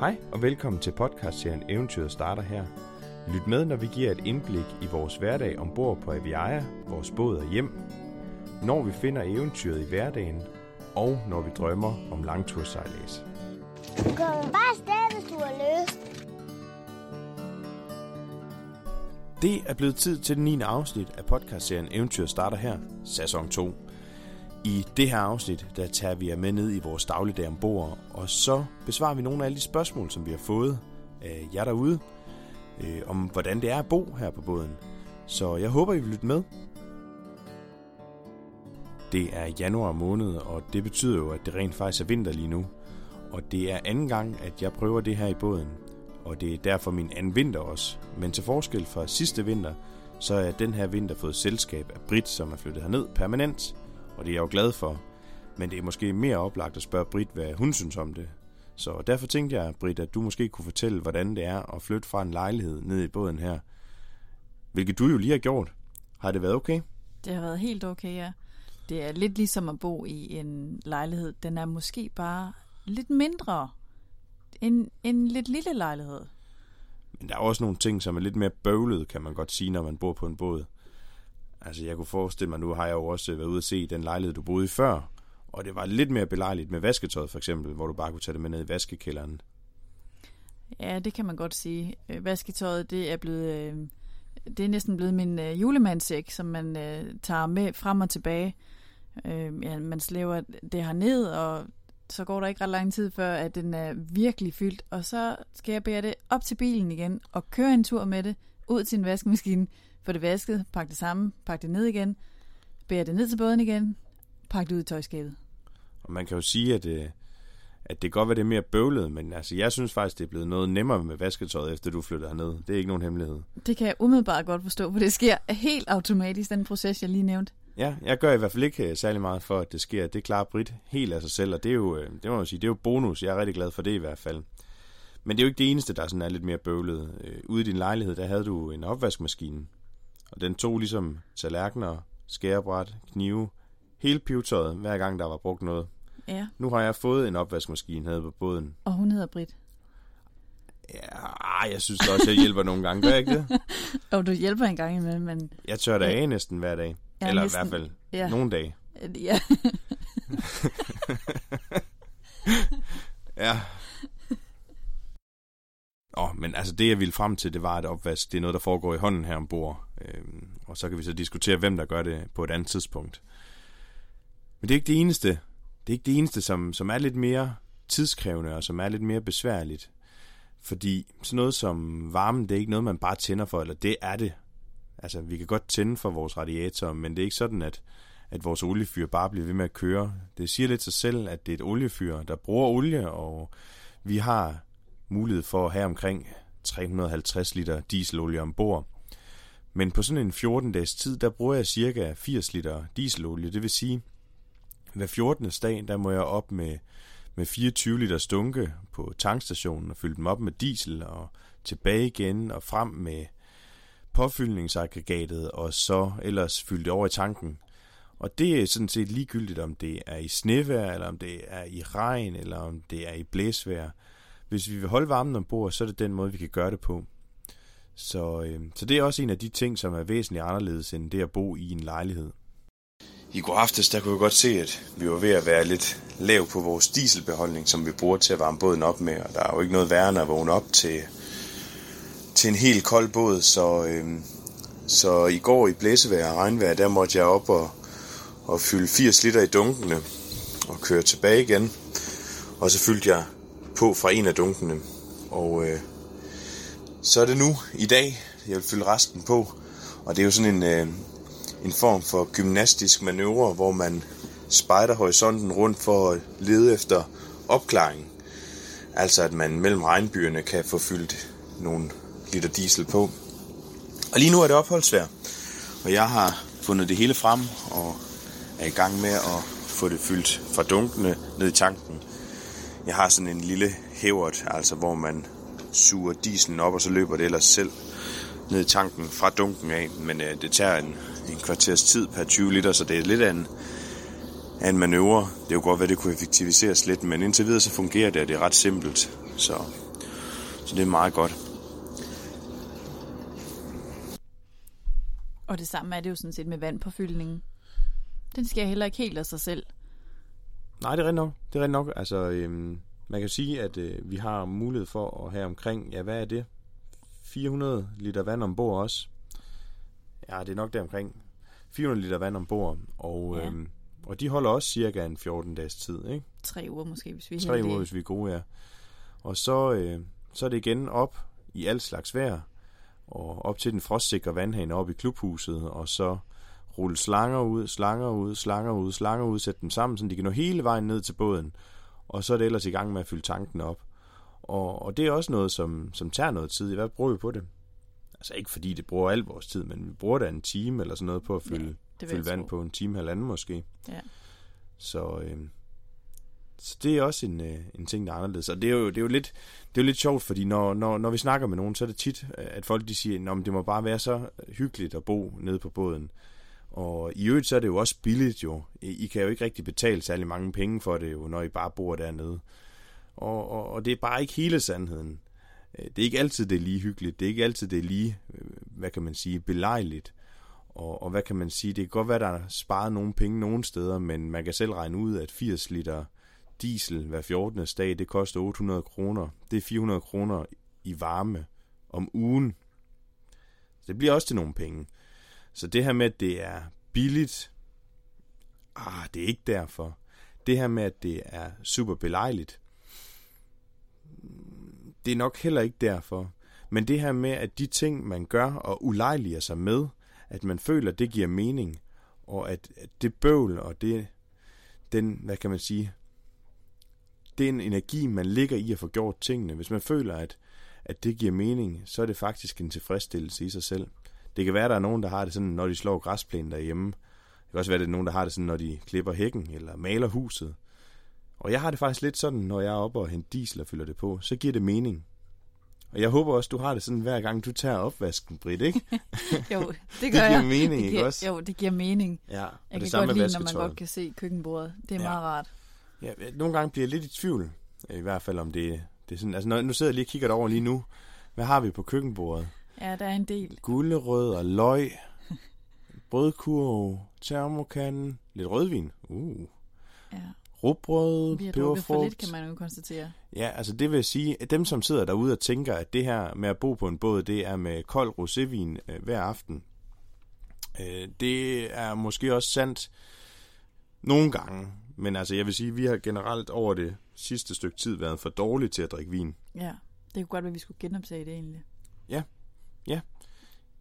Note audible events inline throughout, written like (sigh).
Hej og velkommen til podcastserien Eventyret starter her. Lyt med, når vi giver et indblik i vores hverdag ombord på Aviaja, vores båd og hjem, når vi finder eventyret i hverdagen, og når vi drømmer om langtursejlads. Kan bare afsted, hvis du har lyst. Det er blevet tid til den 9. afsnit af podcastserien Eventyret starter her, sæson 2. I det her afsnit, der tager vi jer med ned i vores dagligdag ombord, og så besvarer vi nogle af alle de spørgsmål, som vi har fået af jer derude, øh, om hvordan det er at bo her på båden. Så jeg håber, I vil lytte med. Det er januar måned, og det betyder jo, at det rent faktisk er vinter lige nu. Og det er anden gang, at jeg prøver det her i båden. Og det er derfor min anden vinter også. Men til forskel fra sidste vinter, så er den her vinter fået selskab af Brit, som er flyttet herned permanent og det er jeg jo glad for. Men det er måske mere oplagt at spørge Britt, hvad hun synes om det. Så derfor tænkte jeg, Britt, at du måske kunne fortælle, hvordan det er at flytte fra en lejlighed ned i båden her. Hvilket du jo lige har gjort. Har det været okay? Det har været helt okay, ja. Det er lidt ligesom at bo i en lejlighed. Den er måske bare lidt mindre end en lidt lille lejlighed. Men der er også nogle ting, som er lidt mere bøvlet, kan man godt sige, når man bor på en båd. Altså, jeg kunne forestille mig, nu har jeg jo også øh, været ude at se den lejlighed, du boede i før, og det var lidt mere belejligt med vasketøjet, for eksempel, hvor du bare kunne tage det med ned i vaskekælderen. Ja, det kan man godt sige. Øh, vasketøjet, det er blevet... Øh, det er næsten blevet min øh, julemandssæk, som man tager med frem og tilbage. ja, man slæver det her ned, og så går der ikke ret lang tid før, at den er virkelig fyldt. Og så skal jeg bære det op til bilen igen og køre en tur med det ud til en vaskemaskine, få det vasket, pakke det sammen, pakke det ned igen, bære det ned til båden igen, pakke det ud i tøjskabet. Og man kan jo sige, at, det, øh, at det kan godt være, det er mere bøvlet, men altså, jeg synes faktisk, det er blevet noget nemmere med vasketøjet, efter du flyttede herned. Det er ikke nogen hemmelighed. Det kan jeg umiddelbart godt forstå, for det sker helt automatisk, den proces, jeg lige nævnte. Ja, jeg gør i hvert fald ikke øh, særlig meget for, at det sker. Det klarer Brit helt af sig selv, og det er jo, øh, det må man sige, det er jo bonus. Jeg er rigtig glad for det i hvert fald. Men det er jo ikke det eneste, der sådan er lidt mere bøvlet. Ude i din lejlighed, der havde du en opvaskemaskine, og den tog ligesom tallerkener, skærebræt, knive, hele pivetøjet, hver gang der var brugt noget. Ja. Nu har jeg fået en opvaskemaskine her på båden. Og hun hedder Brit. Ja, jeg synes også, jeg hjælper nogle gange. Gør jeg ikke det? (laughs) Og du hjælper en gang imellem, men... Jeg tør da af næsten hver dag. Ja, Eller næsten. i hvert fald ja. nogle dage. Ja. (laughs) ja, Åh, men altså det, jeg ville frem til, det var, at opvask, det er noget, der foregår i hånden her ombord. Øhm, og så kan vi så diskutere, hvem der gør det på et andet tidspunkt. Men det er ikke det eneste. Det er ikke det eneste, som, som er lidt mere tidskrævende, og som er lidt mere besværligt. Fordi sådan noget som varmen, det er ikke noget, man bare tænder for, eller det er det. Altså, vi kan godt tænde for vores radiator, men det er ikke sådan, at, at vores oliefyr bare bliver ved med at køre. Det siger lidt sig selv, at det er et oliefyr, der bruger olie, og vi har mulighed for at have omkring 350 liter dieselolie ombord. Men på sådan en 14-dages tid, der bruger jeg cirka 80 liter dieselolie. Det vil sige, hver 14. dag, der må jeg op med, med 24 liter stunke på tankstationen og fylde dem op med diesel og tilbage igen og frem med påfyldningsaggregatet og så ellers fylde det over i tanken. Og det er sådan set ligegyldigt, om det er i snevejr, eller om det er i regn, eller om det er i blæsvejr hvis vi vil holde varmen ombord, så er det den måde, vi kan gøre det på. Så, øh, så det er også en af de ting, som er væsentligt anderledes end det at bo i en lejlighed. I går aftes, der kunne jeg godt se, at vi var ved at være lidt lav på vores dieselbeholdning, som vi bruger til at varme båden op med. Og der er jo ikke noget værre end at vågne op til, til en helt kold båd. Så, øh, så i går i blæsevejr og regnvejr, der måtte jeg op og, og fylde 80 liter i dunkene og køre tilbage igen. Og så fyldte jeg på fra en af dunkene. Og øh, så er det nu i dag, jeg vil fylde resten på. Og det er jo sådan en, øh, en form for gymnastisk manøvre, hvor man spejder horisonten rundt for at lede efter opklaring. Altså at man mellem regnbyerne kan få fyldt nogle liter diesel på. Og lige nu er det opholdsvær, og jeg har fundet det hele frem og er i gang med at få det fyldt fra dunkene ned i tanken. Jeg har sådan en lille hævert, altså hvor man suger dieselen op, og så løber det ellers selv ned i tanken fra dunken af. Men øh, det tager en, en kvarters tid per 20 liter, så det er lidt af en, af en manøvre. Det er jo godt, at det kunne effektiviseres lidt, men indtil videre så fungerer det, og det er ret simpelt. Så Så det er meget godt. Og det samme er det jo sådan set med vandpåfyldningen. Den skal heller ikke helt af sig selv. Nej, det er rigtig nok. Det er rigtig nok. Altså, øhm, man kan sige, at øh, vi har mulighed for at have omkring, ja, hvad er det? 400 liter vand ombord også. Ja, det er nok der omkring 400 liter vand ombord. Og, Ja. øhm, og de holder også cirka en 14 dages tid, ikke? Tre uger måske, hvis vi er Tre uger, hvis vi er gode, ja. Og så, øh, så er det igen op i alt slags vejr, og op til den frostsikre vandhane op i klubhuset, og så rulle slanger ud, slanger ud, slanger ud, slanger ud, sætte dem sammen, så de kan nå hele vejen ned til båden, og så er det ellers i gang med at fylde tanken op. Og, og det er også noget, som, som tager noget tid. Hvad bruger vi på det? Altså ikke fordi det bruger al vores tid, men vi bruger da en time eller sådan noget på at fylde, vil fylde vand tro. på en time, halvanden måske. Ja. Så, øh, så det er også en, øh, en ting, der er anderledes. Og det er jo, det er jo, lidt, det er jo lidt sjovt, fordi når, når, når vi snakker med nogen, så er det tit, at folk de siger, at det må bare være så hyggeligt at bo nede på båden. Og i øvrigt så er det jo også billigt jo. I, kan jo ikke rigtig betale særlig mange penge for det jo, når I bare bor dernede. Og, og, og det er bare ikke hele sandheden. Øh, det er ikke altid, det er lige hyggeligt. Det er ikke altid, det er lige, øh, hvad kan man sige, belejligt. Og, og hvad kan man sige, det kan godt være, der er sparet nogle penge nogle steder, men man kan selv regne ud, at 80 liter diesel hver 14. dag, det koster 800 kroner. Det er 400 kroner i varme om ugen. Så Det bliver også til nogle penge. Så det her med, at det er billigt, ah, det er ikke derfor. Det her med, at det er super belejligt, det er nok heller ikke derfor. Men det her med, at de ting, man gør og ulejliger sig med, at man føler, det giver mening, og at, at det bøvl og det, den, hvad kan man sige, den energi, man ligger i at få gjort tingene, hvis man føler, at, at det giver mening, så er det faktisk en tilfredsstillelse i sig selv. Det kan være, der er nogen, der har det sådan, når de slår græsplænen derhjemme. Det kan også være, der er nogen, der har det sådan, når de klipper hækken eller maler huset. Og jeg har det faktisk lidt sådan, når jeg er oppe og henter diesel og fylder det på, så giver det mening. Og jeg håber også, du har det sådan, hver gang du tager opvasken, Britt, ikke? (laughs) Jo, (laughs) det gør Det giver jeg. mening, det ikke giver, også? Jo, det giver mening. Ja, og Jeg det kan samme godt lide, når man godt kan se køkkenbordet. Det er Ja. meget rart. Ja, nogle gange bliver jeg lidt i tvivl, i hvert fald om det, det er sådan, altså når, nu sidder jeg lige og kigger over lige nu, hvad har vi på køkkenbordet? Ja, der er en del. Gulerød og løg, (laughs) brødkurv, termokanden, lidt rødvin, uh, Ja. rugbrød, Vi har drukket for lidt, kan man jo konstatere. Ja, altså det vil sige, at dem som sidder derude og tænker, at det her med at bo på en båd, det er med kold rosévin øh, hver aften. Øh, det er måske også sandt nogle gange, men altså jeg vil sige, at vi har generelt over det sidste stykke tid været for dårlige til at drikke vin. Ja, det kunne godt være, at vi skulle genoptage det egentlig.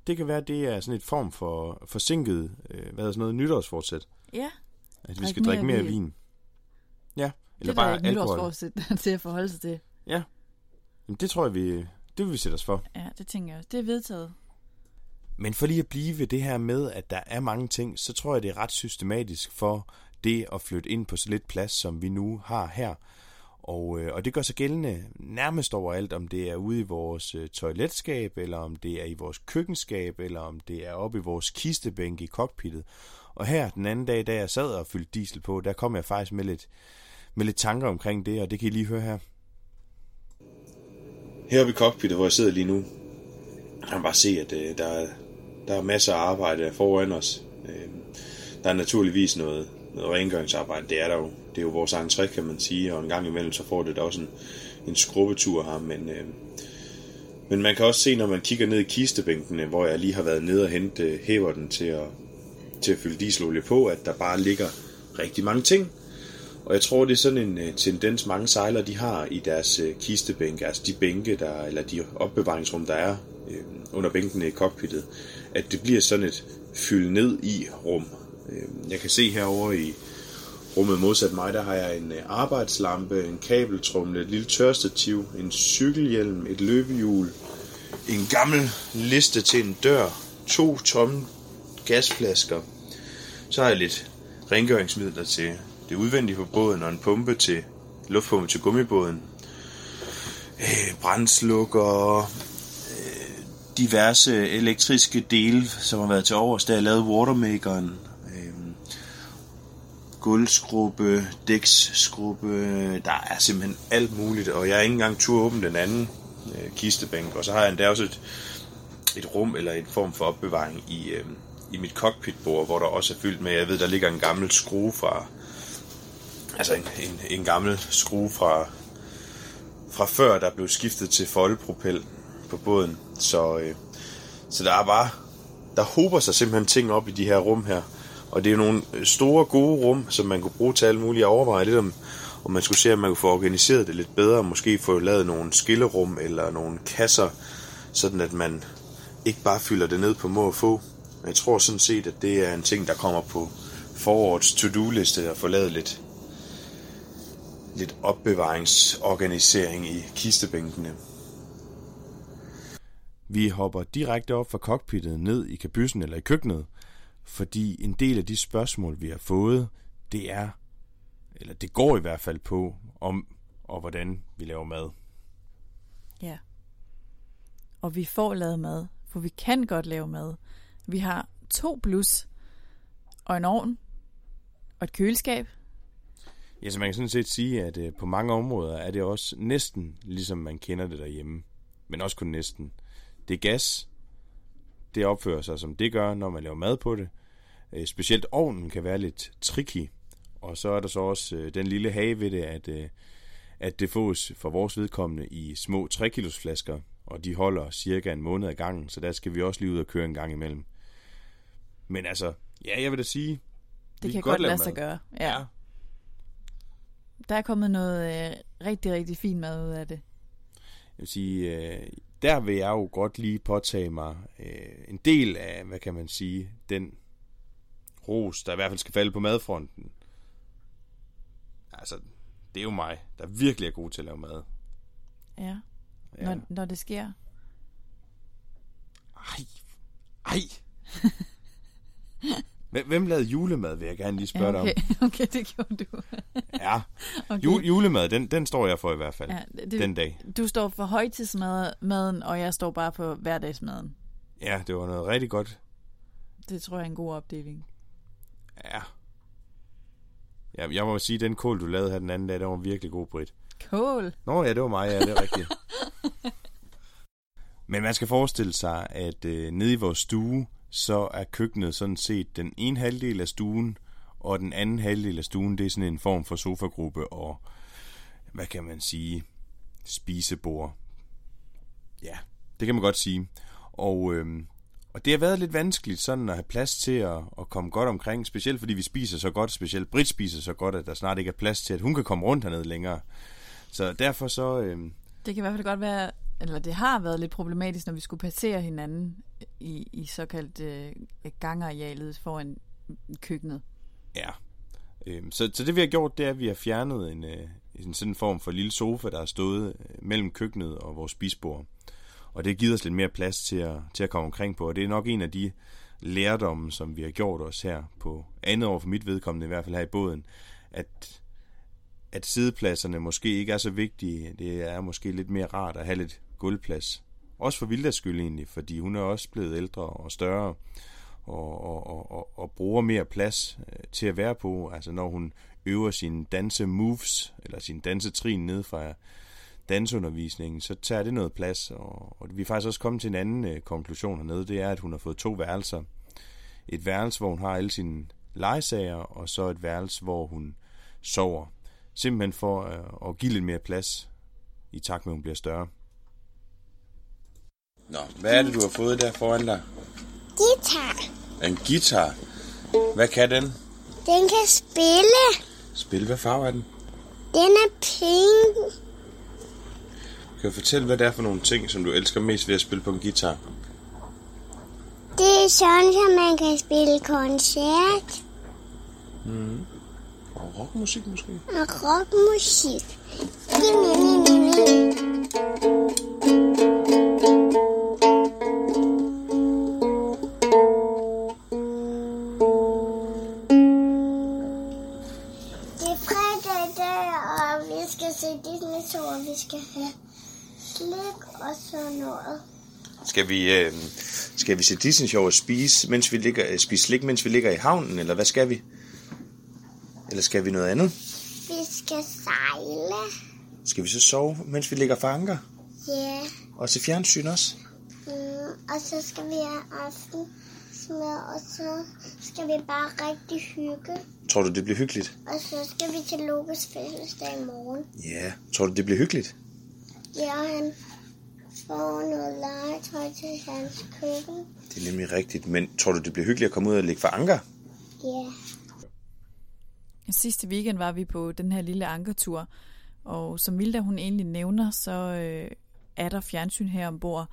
Det kan være, at det er sådan et form for forsinket, øh, hvad hedder sådan noget, nytårsfortsæt. Ja, At vi skal drikke mere mere vin. vin. Ja, det eller er bare et alkohol. nytårsforsæt (laughs) til at forholde sig til. Jamen, det tror jeg, vi, det vil vi sætte os for. Ja, det tænker jeg også. Det er vedtaget. Men for lige at blive ved det her med, at der er mange ting, så tror jeg, det er ret systematisk for det at flytte ind på så lidt plads, som vi nu har her. Og, øh, og det gør sig gældende nærmest overalt, om det er ude i vores øh, toiletskab, eller om det er i vores køkkenskab, eller om det er oppe i vores kistebænk i cockpittet. Og her den anden dag, da jeg sad og fyldte diesel på, der kom jeg faktisk med lidt, med lidt tanker omkring det, og det kan I lige høre her. Heroppe i cockpittet, hvor jeg sidder lige nu, jeg kan bare se, at øh, der, er, der er masser af arbejde foran os. Øh, der er naturligvis noget, noget rengøringsarbejde, det er der jo. Det er jo vores entré, kan man sige, og en gang imellem så får det da også en, en skrubbetur her, men, øh, men man kan også se, når man kigger ned i kistebænkene, hvor jeg lige har været nede og hente øh, hæver den til at, til at fylde dieselolie på, at der bare ligger rigtig mange ting. Og jeg tror, det er sådan en øh, tendens, mange sejlere de har i deres øh, kistebænke, altså de bænke, der, eller de opbevaringsrum, der er øh, under bænkene i cockpittet, at det bliver sådan et fylde ned i rum. Jeg kan se herover i rummet modsat mig, der har jeg en øh, arbejdslampe, en kabeltrumle, et lille tørstativ, en cykelhjelm, et løbehjul, en gammel liste til en dør, to tomme gasflasker, så har jeg lidt rengøringsmidler til det udvendige på båden og en pumpe til luftpumpe til gummibåden. Øh, brændslukker, øh, diverse elektriske dele, som har været til overs, da jeg lavede watermakeren. Gulvskrubbe, dækskrubbe, der er simpelthen alt muligt, og jeg har ikke engang tur åbne den anden. øh, kistebænk, og så har jeg endda også et, et rum eller en form for opbevaring i, øh, i mit cockpitbord, hvor der også er fyldt med, jeg ved, der ligger en gammel skrue fra, altså en, en, en gammel skrue fra, fra før, der blev skiftet til foldepropel på båden. Så, øh, så der er bare, der hober sig simpelthen ting op i de her rum her. Og det er nogle store, gode rum, som man kunne bruge til alle mulige overveje lidt om, om man skulle se, om man kunne få organiseret det lidt bedre, måske få lavet nogle skillerum eller nogle kasser, sådan at man ikke bare fylder det ned på må og få. Jeg tror sådan set, at det er en ting, der kommer på forårets to-do-liste at få lavet lidt, lidt opbevaringsorganisering i kistebænkene. Vi hopper direkte op fra cockpittet ned i kabyssen eller i køkkenet, fordi en del af de spørgsmål, vi har fået, det er, eller det går i hvert fald på, om og hvordan vi laver mad. Ja. Og vi får lavet mad, for vi kan godt lave mad. Vi har to blus og en ovn og et køleskab. Ja, så man kan sådan set sige, at øh, på mange områder er det også næsten ligesom man kender det derhjemme. Men også kun næsten. Det er gas. Det opfører sig, som det gør, når man laver mad på det. Øh, specielt ovnen kan være lidt tricky. Og så er der så også øh, den lille hage ved det, at, øh, at det fås for vores vedkommende i små 3 kilos flasker, og de holder cirka en måned ad gangen, så der skal vi også lige ud og køre en gang imellem. Men altså, ja, jeg vil da sige... Det kan godt lade sig gøre. Ja. ja. Der er kommet noget øh, rigtig, rigtig fint mad ud af det. Jeg vil sige, øh, der vil jeg jo godt lige påtage mig øh, en del af, hvad kan man sige, den ros, der i hvert fald skal falde på madfronten. Altså, det er jo mig, der virkelig er god til at lave mad. Ja, ja. Når, når det sker. Ej, ej. (laughs) Hvem lavede julemad, vil jeg gerne lige spørge ja, okay. dig om. (laughs) Okay, det gjorde du. ja, (laughs) okay. Jule, julemad, den, den står jeg for i hvert fald, ja, det, den dag. Du står for højtidsmaden, og jeg står bare på hverdagsmaden. Ja, det var noget rigtig godt. Det tror jeg er en god opdeling. Ja. ja jeg må sige, at den kål, du lavede her den anden dag, den var virkelig god, Britt. Kål? Nå ja, det var mig, ja, det er rigtigt. (laughs) Men man skal forestille sig, at øh, nede i vores stue, så er køkkenet sådan set den ene halvdel af stuen, og den anden halvdel af stuen, det er sådan en form for sofagruppe og, hvad kan man sige, spisebord. Ja, det kan man godt sige. Og, øhm, og det har været lidt vanskeligt sådan at have plads til at, at komme godt omkring, specielt fordi vi spiser så godt, specielt Brit spiser så godt, at der snart ikke er plads til, at hun kan komme rundt hernede længere. Så derfor så... Øhm, det kan i hvert fald godt være, eller det har været lidt problematisk, når vi skulle passere hinanden i, i såkaldt øh, gangarealet foran køkkenet. Ja. Øhm, så, så det vi har gjort, det er, at vi har fjernet en, øh, en sådan form for lille sofa, der har stået øh, mellem køkkenet og vores spisbord. Og det giver os lidt mere plads til at, til at komme omkring på. Og det er nok en af de lærdomme, som vi har gjort os her på andet år for mit vedkommende, i hvert fald her i båden, at, at sidepladserne måske ikke er så vigtige. Det er måske lidt mere rart at have lidt gulvplads. Også for Vildas skyld egentlig, fordi hun er også blevet ældre og større og, og, og, og bruger mere plads øh, til at være på. Altså når hun øver sine danse moves, eller sin dansetrin ned fra dansundervisningen, så tager det noget plads. Og, og vi er faktisk også kommet til en anden øh, konklusion hernede, det er, at hun har fået to værelser. Et værelse, hvor hun har alle sine legesager, og så et værelse, hvor hun sover. Simpelthen for øh, at give lidt mere plads, i takt med, at hun bliver større. Nå, hvad er det, du har fået der foran dig? Guitar. En guitar. Hvad kan den? Den kan spille. Spille? Hvad farve er den? Den er pink. Kan du fortælle, hvad det er for nogle ting, som du elsker mest ved at spille på en guitar? Det er sådan, at man kan spille koncert. Mm. Og rockmusik måske? Og rockmusik. Mi, mi, Skal vi, øh, skal vi se Disney Show og spise, mens vi ligger, øh, spise slik, mens vi ligger i havnen, eller hvad skal vi? Eller skal vi noget andet? Vi skal sejle. Skal vi så sove, mens vi ligger for anker? Ja, Og se fjernsyn også? mm, og så skal vi have aftensmad, og så skal vi bare rigtig hygge. Tror du, det bliver hyggeligt? Og så skal vi til Lukas fødselsdag i morgen. Ja. Tror du, det bliver hyggeligt? Ja, han får noget legetøj til hans køkken. Det er nemlig rigtigt. Men tror du, det bliver hyggeligt at komme ud og ligge for anker? Ja, Sidste weekend var vi på den her lille ankertur, og som Vilda hun egentlig nævner, så øh, er der fjernsyn her ombord.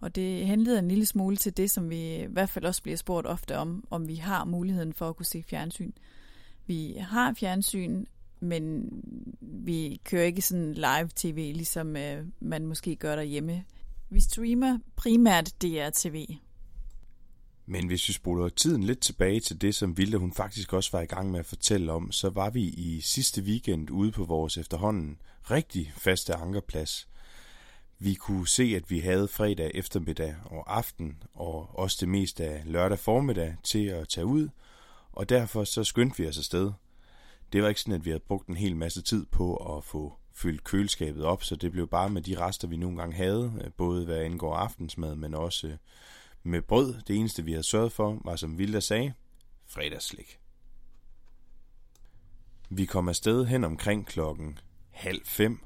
Og det henleder en lille smule til det, som vi i hvert fald også bliver spurgt ofte om, om vi har muligheden for at kunne se fjernsyn. Vi har fjernsyn, men vi kører ikke sådan live-tv, ligesom øh, man måske gør derhjemme. Vi streamer primært DR-tv. Men hvis vi spoler tiden lidt tilbage til det, som Vilde hun faktisk også var i gang med at fortælle om, så var vi i sidste weekend ude på vores efterhånden rigtig faste ankerplads. Vi kunne se, at vi havde fredag eftermiddag og aften, og også det meste af lørdag formiddag til at tage ud, og derfor så skyndte vi os afsted. Det var ikke sådan, at vi havde brugt en hel masse tid på at få fyldt køleskabet op, så det blev bare med de rester, vi nogle gange havde, øh, både hvad angår aftensmad, men også øh, med brød. Det eneste, vi havde sørget for, var som Vilda sagde, fredagsslik. Vi kom afsted hen omkring klokken halv fem,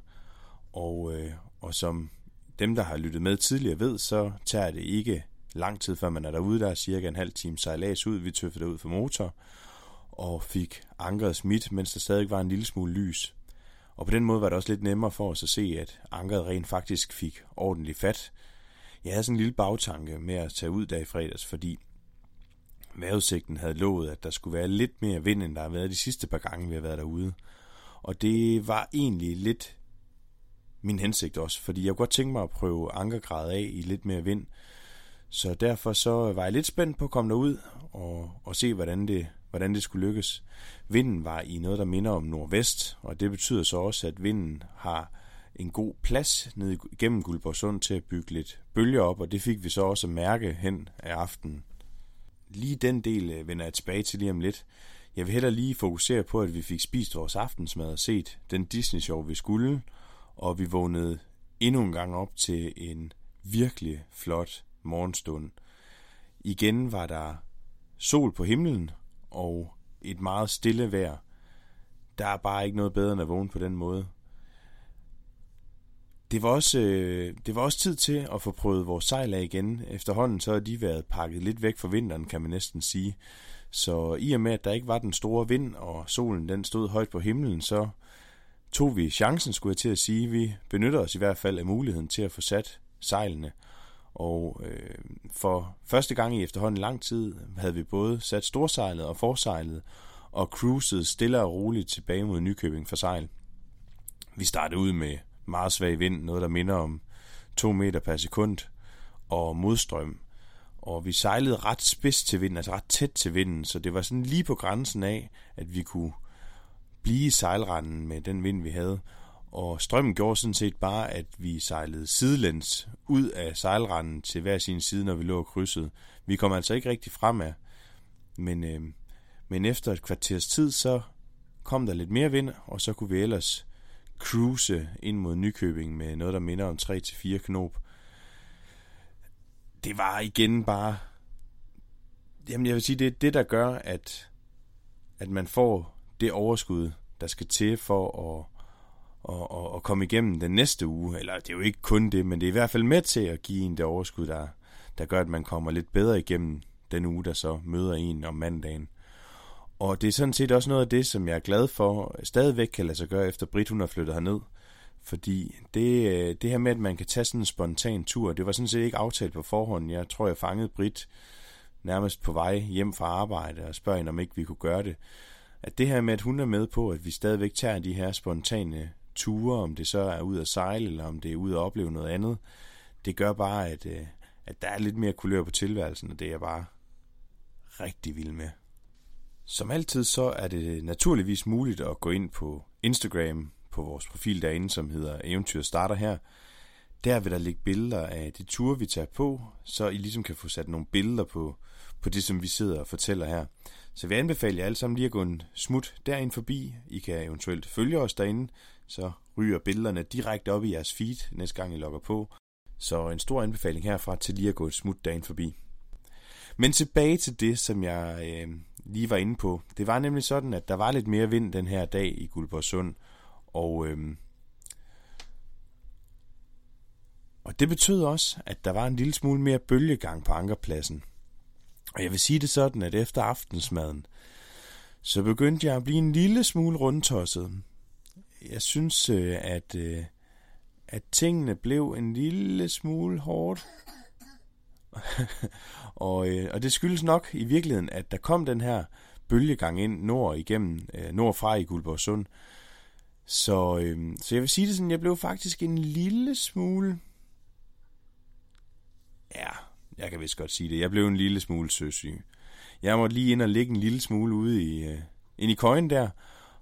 og, øh, og som dem, der har lyttet med tidligere ved, så tager det ikke lang tid, før man er derude. Der er cirka en halv time sejlads ud. Vi tøffede ud for motor og fik ankeret smidt, mens der stadig var en lille smule lys. Og på den måde var det også lidt nemmere for os at se, at ankeret rent faktisk fik ordentligt fat. Jeg havde sådan en lille bagtanke med at tage ud der i fredags, fordi vejrudsigten havde lovet, at der skulle være lidt mere vind, end der har været de sidste par gange, vi har været derude. Og det var egentlig lidt min hensigt også, fordi jeg kunne godt tænke mig at prøve ankergrad af i lidt mere vind. Så derfor så var jeg lidt spændt på at komme derud og, og se, hvordan det, hvordan det skulle lykkes. Vinden var i noget, der minder om nordvest, og det betyder så også, at vinden har en god plads ned gennem Guldborgsund til at bygge lidt bølger op, og det fik vi så også at mærke hen af aftenen. Lige den del øh, vender jeg tilbage til lige om lidt. Jeg vil hellere lige fokusere på, at vi fik spist vores aftensmad og set den Disney-show, vi skulle, og vi vågnede endnu en gang op til en virkelig flot morgenstund. Igen var der sol på himlen og et meget stille vejr. Der er bare ikke noget bedre end at vågne på den måde. Det var, også, øh, det var også tid til at få prøvet vores sejl af igen. Efterhånden så har de været pakket lidt væk fra vinteren, kan man næsten sige. Så i og med, at der ikke var den store vind, og solen den stod højt på himlen, så tog vi chancen, skulle jeg til at sige. Vi benytter os i hvert fald af muligheden til at få sat sejlene. Og øh, for første gang i efterhånden lang tid havde vi både sat storsejlet og forsejlet, og cruisede stille og roligt tilbage mod Nykøbing for sejl. Vi startede ud med meget svag vind, noget der minder om 2 meter per sekund, og modstrøm. Og vi sejlede ret spids til vinden, altså ret tæt til vinden, så det var sådan lige på grænsen af, at vi kunne blive i sejlranden med den vind, vi havde. Og strømmen gjorde sådan set bare, at vi sejlede sidelæns ud af sejlranden til hver sin side, når vi lå og krydsede. Vi kom altså ikke rigtig fremad, men, øh, men efter et kvarters tid, så kom der lidt mere vind, og så kunne vi ellers cruise ind mod Nykøbing med noget, der minder om 3-4 knop. Det var igen bare... Jamen jeg vil sige, det er det, der gør, at, at man får det overskud, der skal til for at, og, og, og komme igennem den næste uge. Eller det er jo ikke kun det, men det er i hvert fald med til at give en det overskud, der, der gør, at man kommer lidt bedre igennem den uge, der så møder en om mandagen. Og det er sådan set også noget af det, som jeg er glad for, stadigvæk kan lade sig gøre, efter Brit hun har flyttet herned. Fordi det, øh, det her med, at man kan tage sådan en spontan tur, det var sådan set ikke aftalt på forhånd. Jeg tror, jeg fangede Brit nærmest på vej hjem fra arbejde og spørger hende, om ikke vi kunne gøre det. At det her med, at hun er med på, at vi stadigvæk tager de her spontane ture, om det så er ud at sejle, eller om det er ud at opleve noget andet, det gør bare, at, øh, at der er lidt mere kulør på tilværelsen, og det er jeg bare rigtig vild med. Som altid så er det naturligvis muligt at gå ind på Instagram på vores profil derinde, som hedder Eventyr starter her. der vil der ligge billeder af de ture, vi tager på, så I ligesom kan få sat nogle billeder på, på det, som vi sidder og fortæller her. Så vi anbefaler jer alle sammen lige at gå en smut derind forbi. I kan eventuelt følge os derinde, så ryger billederne direkte op i jeres feed, næste gang I logger på. Så en stor anbefaling herfra til lige at gå et smut derind forbi. Men tilbage til det, som jeg øh, lige var inde på. Det var nemlig sådan, at der var lidt mere vind den her dag i Guldborgsund, og, øh, og det betød også, at der var en lille smule mere bølgegang på ankerpladsen. Og jeg vil sige det sådan, at efter aftensmaden, så begyndte jeg at blive en lille smule rundtosset. Jeg synes, øh, at, øh, at tingene blev en lille smule hårdt. (laughs) og, øh, og det skyldes nok i virkeligheden, at der kom den her bølgegang ind nord igennem, nordfra i Guldborgsund. Så, så jeg vil sige det sådan, jeg blev faktisk en lille smule Ja, jeg kan vist godt sige det. Jeg blev en lille smule søsyg. Jeg måtte lige ind og ligge en lille smule ude i, uh, ind i køjen der,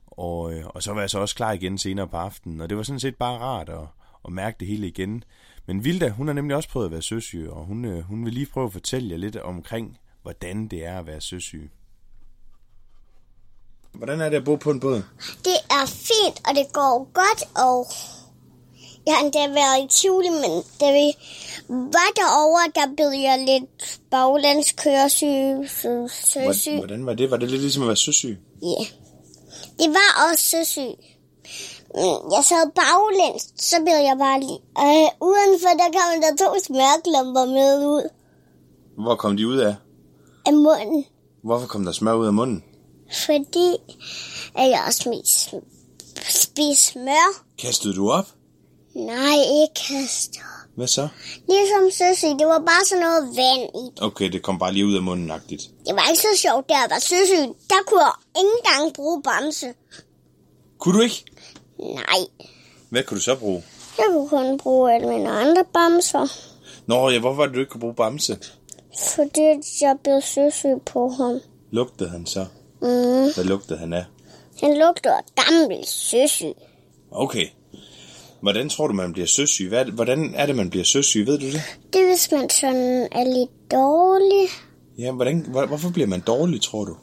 og, uh, og så var jeg så også klar igen senere på aftenen, og det var sådan set bare rart at, at mærke det hele igen. Men Vilda, hun har nemlig også prøvet at være søsyg, og hun, uh, hun vil lige prøve at fortælle jer lidt omkring, hvordan det er at være søsyg. Hvordan er det at bo på en båd? Det er fint, og det går godt, og jeg har endda været i Tivoli, men da vi var derovre, der blev jeg lidt baglandskøresyg, søsyg. Hvordan var det? Var det lidt ligesom at være søsyg? Ja. Yeah. Det var også søsyg. Jeg sad baglæns, så blev jeg bare lige... Øh, udenfor, der kom der to smørklumper med ud. Hvor kom de ud af? Af munden. Hvorfor kom der smør ud af munden? Fordi at jeg også spiste smør. Kastede du op? Nej, ikke kaster. Hvad så? Ligesom søsyg, det var bare sådan noget vand i. Okay, det kom bare lige ud af munden -agtigt. Det var ikke så sjovt, der var søsyg. Der kunne jeg ikke engang bruge bamse. Kunne du ikke? Nej. Hvad kunne du så bruge? Jeg kunne kun bruge alle mine andre bamser. Nå ja, hvorfor var det, du ikke kunne bruge bamse? Fordi jeg blev søsyg på ham. Lugtede han så? Mm. Hvad lugtede han af? Han lugtede af gammel søsyg. Okay. Hvordan tror du, man bliver søsyg? Hvad, hvordan er det, man bliver søsyg? Ved du det? Det er, hvis man sådan er lidt dårlig. Ja, hvordan, hvor, hvorfor bliver man dårlig, tror du?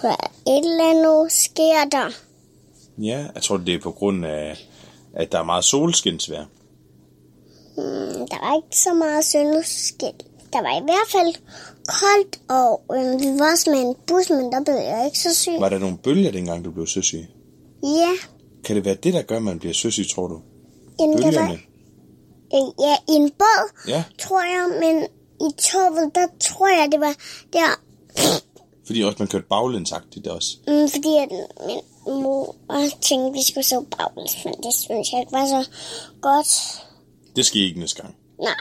For et eller andet sker der. Ja, jeg tror, det er på grund af, at der er meget solskinsvær. Mm, der var ikke så meget solskin. Der var i hvert fald koldt, og øh, vi var også med en bus, men der blev jeg ikke så syg. Var der nogle bølger, dengang du blev søsyg? Ja. Kan det være det, der gør, at man bliver søsyg, tror du? Jamen, Bølgerne? Der var, øh, ja, i en båd, Ja. tror jeg, men i toget, der tror jeg, det var der, Fordi også man kørte baglænsagtigt også. mm, fordi at min mor tænkte, at vi skulle så baglæns, men det synes jeg ikke var så godt. Det sker ikke næste gang. Nej,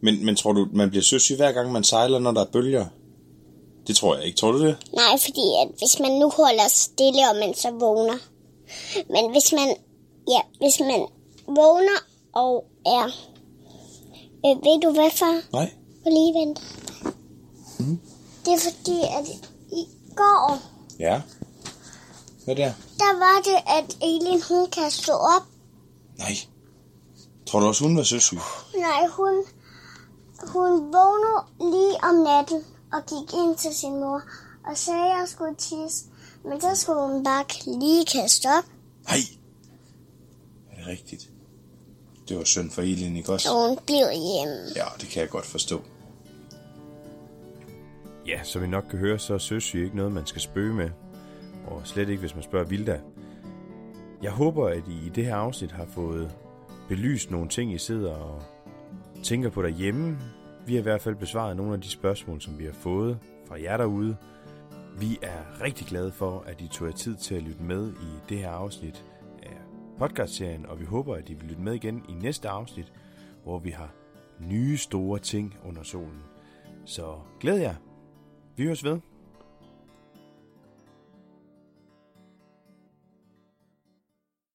Men, men tror du, man bliver søsyg hver gang, man sejler, når der er bølger? Det tror jeg ikke. Tror du det? nej, fordi at hvis man nu holder stille, og man så vågner. Men hvis man, ja, hvis man vågner og er, øh, ved du hvad far? Nej. Prøv lige vente. Mm. Det er fordi, at i går, Ja. Hvad der? der var det, at Elin, hun kan stå op. Nej. Tror du også, hun var søsyg? Nej, hun, hun vågnede lige om natten og gik ind til sin mor og sagde, at jeg skulle tisse. Men så skulle hun bare lige kaste op, Nej. Er det rigtigt? Det var synd for Elin, ikke også? og hun blev hjemme. Ja, det kan jeg godt forstå. Ja, som I nok kan høre, så er søsyg ikke noget, man skal spøge med. Og slet ikke, hvis man spørger Vilda. Jeg håber, at I i det her afsnit har fået belyst nogle ting, I sidder og tænker på derhjemme. Vi har i hvert fald besvaret nogle af de spørgsmål, som vi har fået fra jer derude. Vi er rigtig glade for, at I tog jer tid til at lytte med i det her afsnit af podcastserien, og vi håber, at I vil lytte med igen i næste afsnit, hvor vi har nye store ting under solen. Så glæd jer. Vi høres ved.